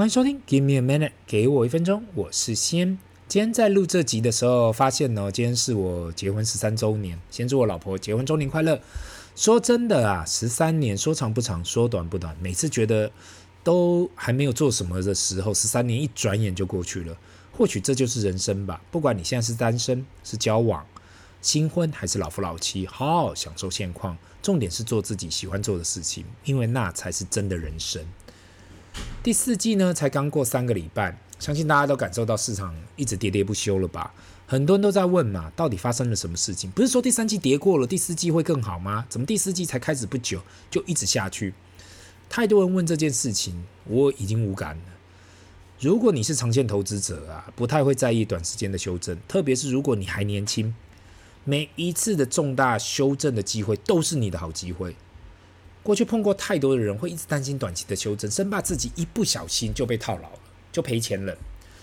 欢迎收听，Give me a minute，给我一分钟，我是先。今天在录这集的时候，发现呢，今天是我结婚十三周年，先祝我老婆结婚周年快乐。说真的啊，十三年说长不长，说短不短，每次觉得都还没有做什么的时候，十三年一转眼就过去了。或许这就是人生吧。不管你现在是单身、是交往、新婚还是老夫老妻，好好享受现况，重点是做自己喜欢做的事情，因为那才是真的人生。第四季呢，才刚过三个礼拜，相信大家都感受到市场一直跌跌不休了吧？很多人都在问嘛，到底发生了什么事情？不是说第三季跌过了，第四季会更好吗？怎么第四季才开始不久就一直下去？太多人问这件事情，我已经无感了。如果你是长线投资者啊，不太会在意短时间的修正，特别是如果你还年轻，每一次的重大修正的机会都是你的好机会。过去碰过太多的人，会一直担心短期的修正，生怕自己一不小心就被套牢了，就赔钱了。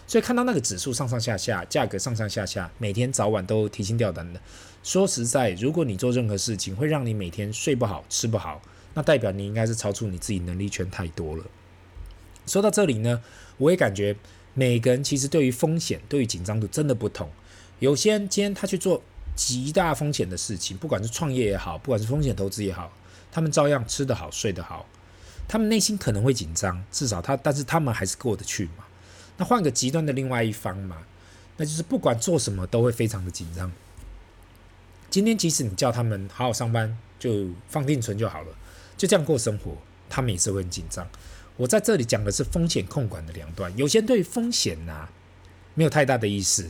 所以看到那个指数上上下下，价格上上下下，每天早晚都提心吊胆的。说实在，如果你做任何事情会让你每天睡不好、吃不好，那代表你应该是超出你自己能力圈太多了。说到这里呢，我也感觉每个人其实对于风险、对于紧张度真的不同。有些人今天他去做极大风险的事情，不管是创业也好，不管是风险投资也好。他们照样吃得好，睡得好，他们内心可能会紧张，至少他，但是他们还是过得去嘛。那换个极端的另外一方嘛，那就是不管做什么都会非常的紧张。今天即使你叫他们好好上班，就放定存就好了，就这样过生活，他们也是会很紧张。我在这里讲的是风险控管的两端，有些对风险呐、没有太大的意识，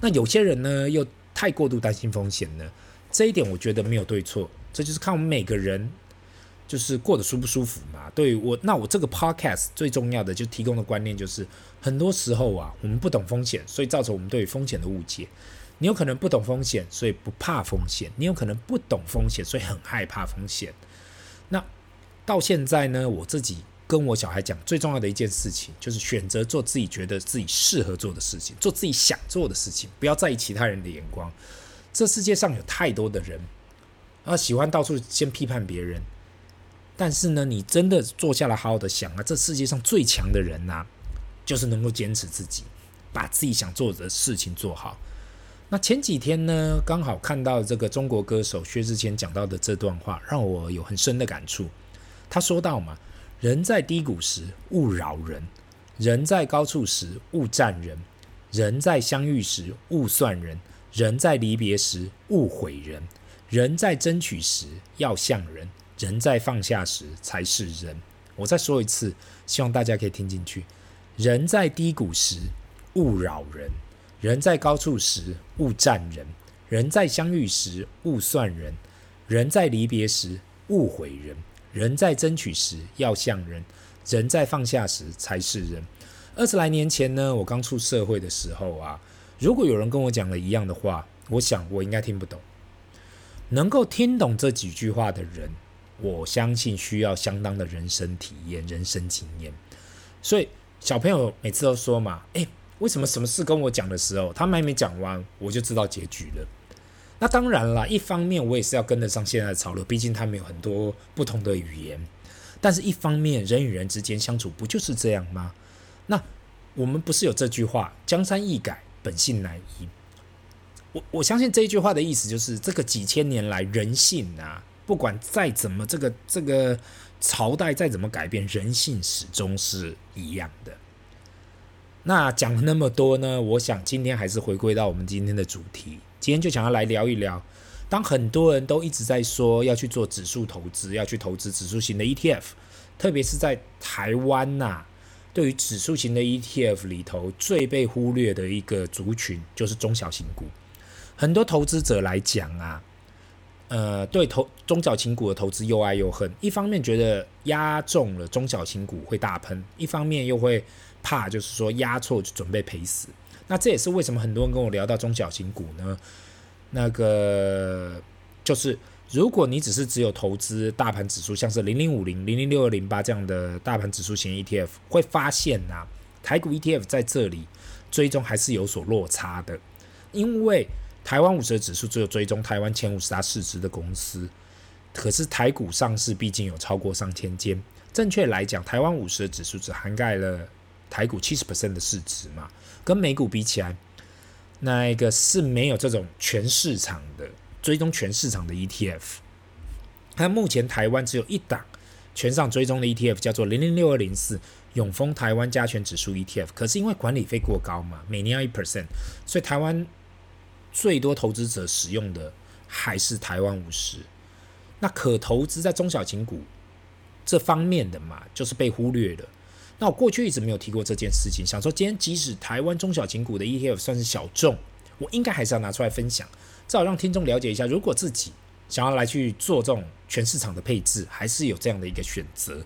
那有些人呢又太过度担心风险呢。这一点我觉得没有对错。这就是看我们每个人，就是过得舒不舒服嘛。对我，那我这个 podcast 最重要的就提供的观念就是，很多时候啊，我们不懂风险，所以造成我们对于风险的误解。你有可能不懂风险，所以不怕风险；你有可能不懂风险，所以很害怕风险。那到现在呢，我自己跟我小孩讲，最重要的一件事情就是选择做自己觉得自己适合做的事情，做自己想做的事情，不要在意其他人的眼光。这世界上有太多的人。啊，喜欢到处先批判别人，但是呢，你真的坐下来好好的想啊，这世界上最强的人呐、就是能够坚持自己，把自己想做的事情做好。那前几天呢，刚好看到这个中国歌手薛之谦讲到的这段话，让我有很深的感触。他说到嘛，人在低谷时勿扰人，人在高处时勿赞人，人在相遇时勿算人，人在离别时勿毁人。人在争取时要像人，人在放下时才是人。我再说一次，希望大家可以听进去。人在低谷时勿扰人，人在高处时勿赞人，人在相遇时勿算人，人在离别时勿毁人，人在争取时要像人，人在放下时才是人。二十来年前呢，我刚出社会的时候啊，如果有人跟我讲了一样的话，我想我应该听不懂。能够听懂这几句话的人，我相信需要相当的人生体验、人生经验。所以小朋友每次都说嘛：“诶，为什么什么事跟我讲的时候，他们还没讲完，我就知道结局了？”那当然了，一方面我也是要跟得上现在的潮流，毕竟他们有很多不同的语言。但是，一方面人与人之间相处不就是这样吗？那我们不是有这句话：“江山易改，本性难移。”我我相信这一句话的意思就是，这个几千年来人性啊，不管再怎么这个这个朝代再怎么改变，人性始终是一样的。那讲了那么多呢，我想今天还是回归到我们今天的主题，今天就想要来聊一聊，当很多人都一直在说要去做指数投资，要去投资指数型的 ETF，特别是在台湾呐、对于指数型的 ETF 里头最被忽略的一个族群就是中小型股。很多投资者来讲啊，呃，对投中小型股的投资又爱又恨。一方面觉得压中了中小型股会大喷，一方面又会怕，就是说压错就准备赔死。那这也是为什么很多人跟我聊到中小型股呢？那个就是如果你只是只有投资大盘指数，像是零零五零、零零六二零八这样的大盘指数型 ETF，会发现呐、啊，台股 ETF 在这里追踪还是有所落差的，因为。台湾五十的指数只有追踪台湾前五十大市值的公司，可是台股上市毕竟有超过上千间。正确来讲，台湾五十的指数只涵盖了台股七十 percent 的市值嘛，跟美股比起来，那一个是没有这种全市场的追踪全市场的 ETF。那目前台湾只有一档全上追踪的 ETF，叫做零零六二零四永丰台湾加权指数 ETF。可是因为管理费过高嘛，每年要一 percent，所以台湾最多投资者使用的还是台湾五十。那可投资在中小型股这方面的嘛，就是被忽略了。那我过去一直没有提过这件事情，想说今天即使台湾中小型股的 ETF 算是小众，我应该还是要拿出来分享，至少让听众了解一下，如果自己想要来去做这种全市场的配置，还是有这样的一个选择。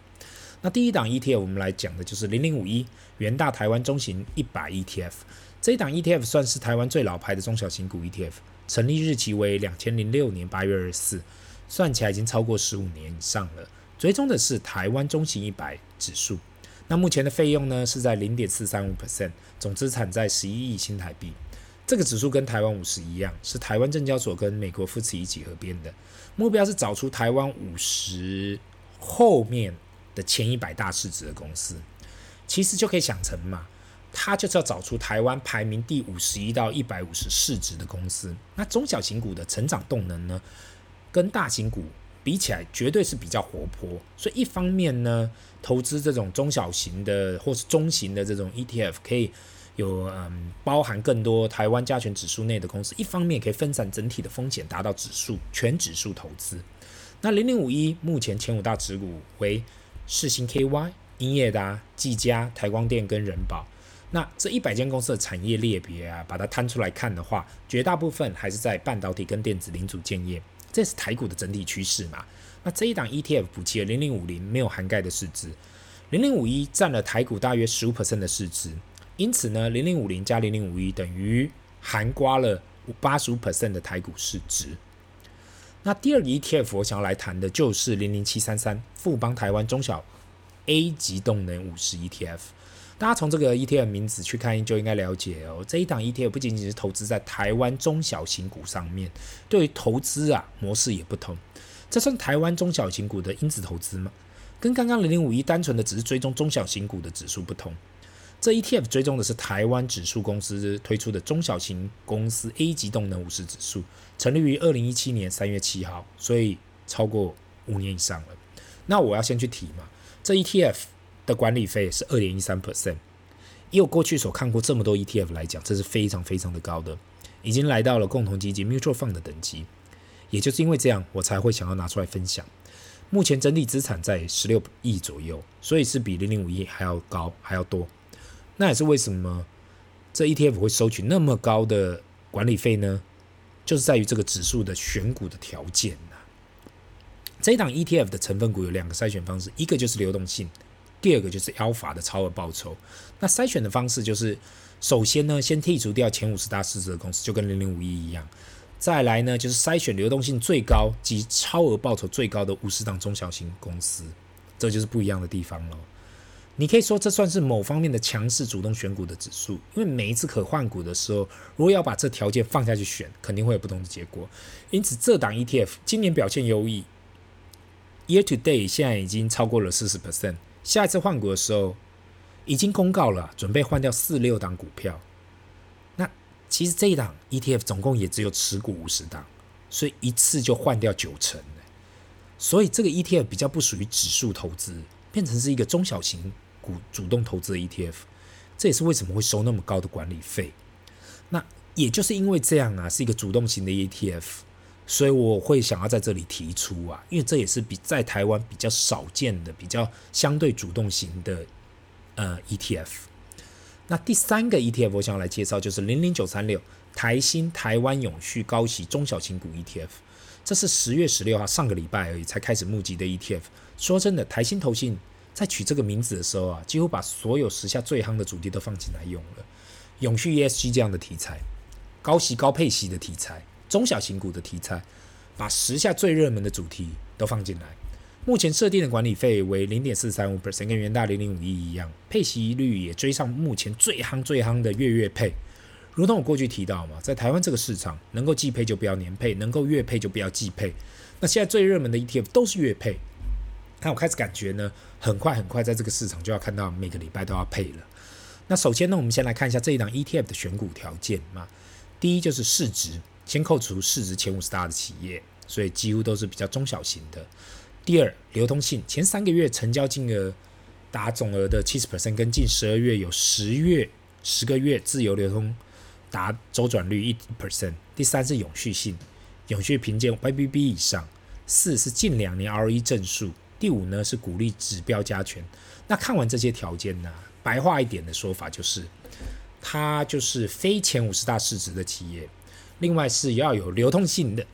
那第一档 ETF 我们来讲的就是零零五一元大台湾中型一百 ETF，这一档 ETF 算是台湾最老牌的中小型股 ETF，成立日期为两千零六年八月二十四，算起来已经超过十五年以上了。追踪的是台湾中型一百指数。那目前的费用呢，是在零点四三五 percent，总资产在十一亿新台币。这个指数跟台湾五十一样，是台湾证交所跟美国富时一起合编的，目标是找出台湾五十后面的前一百大市值的公司。其实就可以想成嘛，它就是要找出台湾排名第五十一到一百五十市值的公司。那中小型股的成长动能呢，跟大型股比起来绝对是比较活泼，所以一方面呢，投资这种中小型的或是中型的这种 ETF，可以有嗯包含更多台湾加权指数内的公司；一方面可以分散整体的风险，达到指数全指数投资。那零零五一目前前五大持股为世芯 KY、英业达、技嘉、台光电跟人保。那这一百间公司的产业列别啊，把它摊出来看的话，绝大部分还是在半导体跟电子零组件业。这是台股的整体趋势嘛？那这一档 ETF 补齐了零零五零没有涵盖的市值，零零五一占了台股大约十五 percent 的市值，因此呢，零零五零加零零五一等于涵盖了八十五 percent 的台股市值。那第二个 ETF 我想要来谈的就是零零七三三富邦台湾中小 A 级动能五十 ETF。大家从这个 ETF 名字去看，就应该了解哦。这一档 ETF 不仅仅是投资在台湾中小型股上面，对于投资啊模式也不同。这算台湾中小型股的因子投资吗？跟刚刚零零五一单纯的只是追踪中小型股的指数不同。这 ETF 追踪的是台湾指数公司推出的中小型公司 A 级动能五十指数，成立于二零一七年三月七号，所以超过五年以上了。那我要先去提嘛，这 ETF。的管理费是二点一三 percent，以我过去所看过这么多 ETF 来讲，这是非常非常的高的，已经来到了共同基金 mutual fund 的等级。也就是因为这样，我才会想要拿出来分享。目前整体资产在十六亿左右，所以是比零零五亿还要高还要多。那也是为什么这 ETF 会收取那么高的管理费呢？就是在于这个指数的选股的条件呐。这一档 ETF 的成分股有两个筛选方式，一个就是流动性。第二个就是 Alpha 的超额报酬，那筛选的方式就是，首先呢，先剔除掉前五十大市值的公司，就跟零零五一一样，再来呢，就是筛选流动性最高及超额报酬最高的五十档中小型公司，这就是不一样的地方了。你可以说这算是某方面的强势主动选股的指数，因为每一次可换股的时候，如果要把这条件放下去选，肯定会有不同的结果。因此，这档 ETF 今年表现优异，Year to date 现在已经超过了四十 percent。下一次换股的时候，已经公告了，准备换掉四六档股票。那其实这一档 ETF 总共也只有持股五十档，所以一次就换掉九成。所以这个 ETF 比较不属于指数投资，变成是一个中小型主动投资的 ETF。这也是为什么会收那么高的管理费。那也就是因为这样啊，是一个主动型的 ETF。所以我会想要在这里提出啊，因为这也是比在台湾比较少见的、比较相对主动型的呃 ETF。那第三个 ETF 我想要来介绍就是零零九三六台新台湾永续高息中小型股 ETF。这是十月十六号上个礼拜而已才开始募集的 ETF。说真的，台新投信在取这个名字的时候啊，几乎把所有时下最夯的主题都放进来用了，永续 ESG 这样的题材，高息高配息的题材。中小型股的题材，把时下最热门的主题都放进来。目前设定的管理费为零点四三五 percent，跟元大零零五一一样，配息率也追上目前最夯最夯的月月配。如同我过去提到嘛，在台湾这个市场，能够季配就不要年配，能够月配就不要季配。那现在最热门的 ETF 都是月配，但我开始感觉呢，很快很快在这个市场就要看到每个礼拜都要配了。那首先呢，我们先来看一下这一档 ETF 的选股条件嘛。第一就是市值，先扣除市值前五十大的企业，所以几乎都是比较中小型的。第二，流通性，前三个月成交金额达总额的七十 percent，跟近十二月有十月十个月自由流通达周转率一 percent。第三是永续性，永续评鉴 YBB 以上。四是近两年 RE 正数。第五呢是鼓励指标加权。那看完这些条件呢，白话一点的说法就是，它就是非前五十大市值的企业。另外是要有流通性的，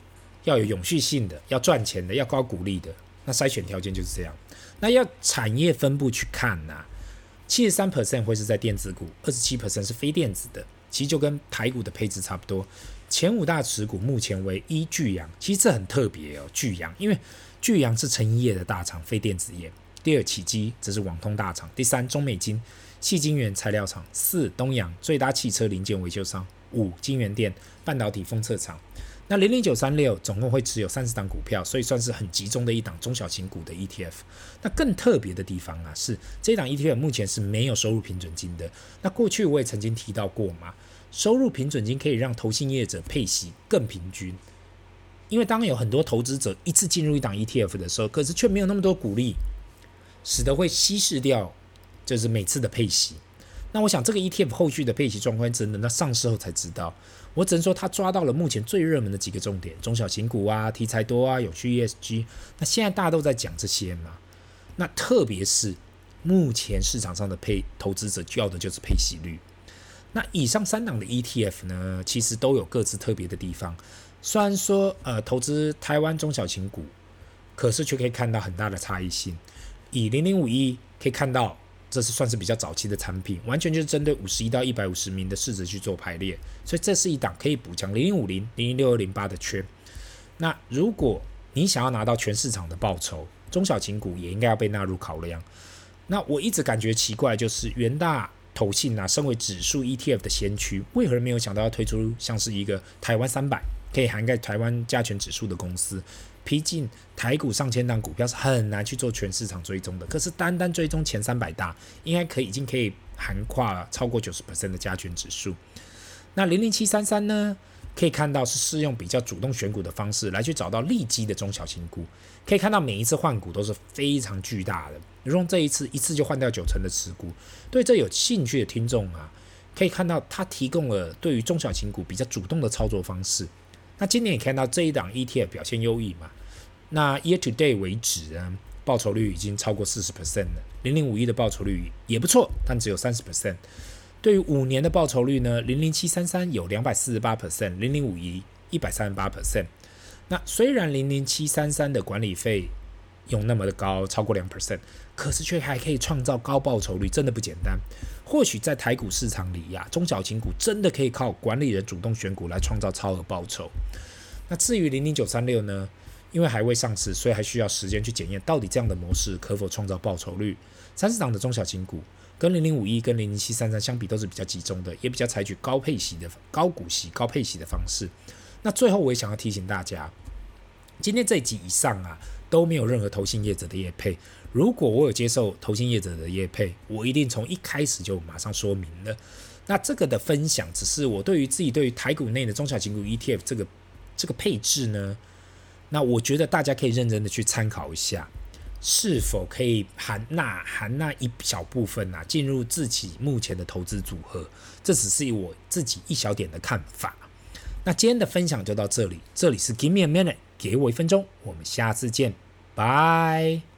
要有永续性的，要赚钱的，要高股利的。那筛选条件就是这样。那要产业分布去看呐、啊，七十三 percent 会是在电子股，二十七 percent 是非电子的。其实就跟台股的配置差不多。前五大持股目前为一巨阳，其实这很特别哦，巨阳，因为聚阳是成衣业的大厂，非电子业。第二起基则是网通大厂，第三中美晶，矽晶圆材料厂，四东阳最大汽车零件维修商，五京元电半导体封测厂。那零零九三六总共会持有三十档股票，所以算是很集中的一档中小型股的 ETF。那更特别的地方啊，是这档 ETF 目前是没有收入平准金的。那过去我也曾经提到过嘛，收入平准金可以让投信业者配息更平均。因为当有很多投资者一次进入一档 ETF 的时候，可是却没有那么多股利。使得会稀释掉，就是每次的配息。那我想这个 ETF 后续的配息状况，只能等到上市后才知道。我只能说它抓到了目前最热门的几个重点：中小型股啊、题材多啊、有序 ESG。那现在大家都在讲这些嘛。那特别是目前市场上的配投资者要的就是配息率。那以上三档的 ETF 呢，其实都有各自特别的地方。虽然说呃投资台湾中小型股，可是却可以看到很大的差异性。以零零五一可以看到，这是算是比较早期的产品，完全就是针对五十一到一百五十名的市值去做排列，所以这是一档可以补强零零五零、零零六二零八的缺。那如果你想要拿到全市场的报酬，中小型股也应该要被纳入考量。那我一直感觉奇怪，就是元大投信啊，身为指数 ETF 的先驱，为何没有想到要推出像是一个台湾三百，可以涵盖台湾加权指数的公司？毕竟台股上千档股票是很难去做全市场追踪的，可是单单追踪前三百大，应该可以已经可以涵盖了超过九十 percent 的加权指数。那零零七三三呢，可以看到是适用比较主动选股的方式来去找到利基的中小型股，可以看到每一次换股都是非常巨大的，如同这一次一次就换掉九成的持股。对这有兴趣的听众啊，可以看到它提供了对于中小型股比较主动的操作方式。那今年也看到这一档 ETF 表现优异嘛？那 Year to Day 为止呢，报酬率已经超过四十 percent 了。零零五一的报酬率也不错，但只有三十 percent。对于五年的报酬率呢，零零七三三有两百四十八 percent，零零五一一百三十八 percent。那虽然零零七三三的管理费用那么的高，超过两 percent，可是却还可以创造高报酬率，真的不简单。或许在台股市场里呀，中小型股真的可以靠管理人主动选股来创造超额报酬。那至于零零九三六呢？因为还未上市，所以还需要时间去检验到底这样的模式可否创造报酬率。三十档的中小型股跟零零五一跟零零七三三相比都是比较集中的，也比较采取高配息的高股息、高配息的方式。那最后我也想要提醒大家，今天这一集以上啊都没有任何投信业者的业配。如果我有接受投信业者的业配，我一定从一开始就马上说明了。那这个的分享只是我对于自己对于台股内的中小型股 ETF 这个这个配置呢，那我觉得大家可以认真的去参考一下，是否可以含纳含纳一小部分啊进入自己目前的投资组合。这只是我自己一小点的看法。那今天的分享就到这里，这里是 Give me a minute，给我一分钟，我们下次见，拜。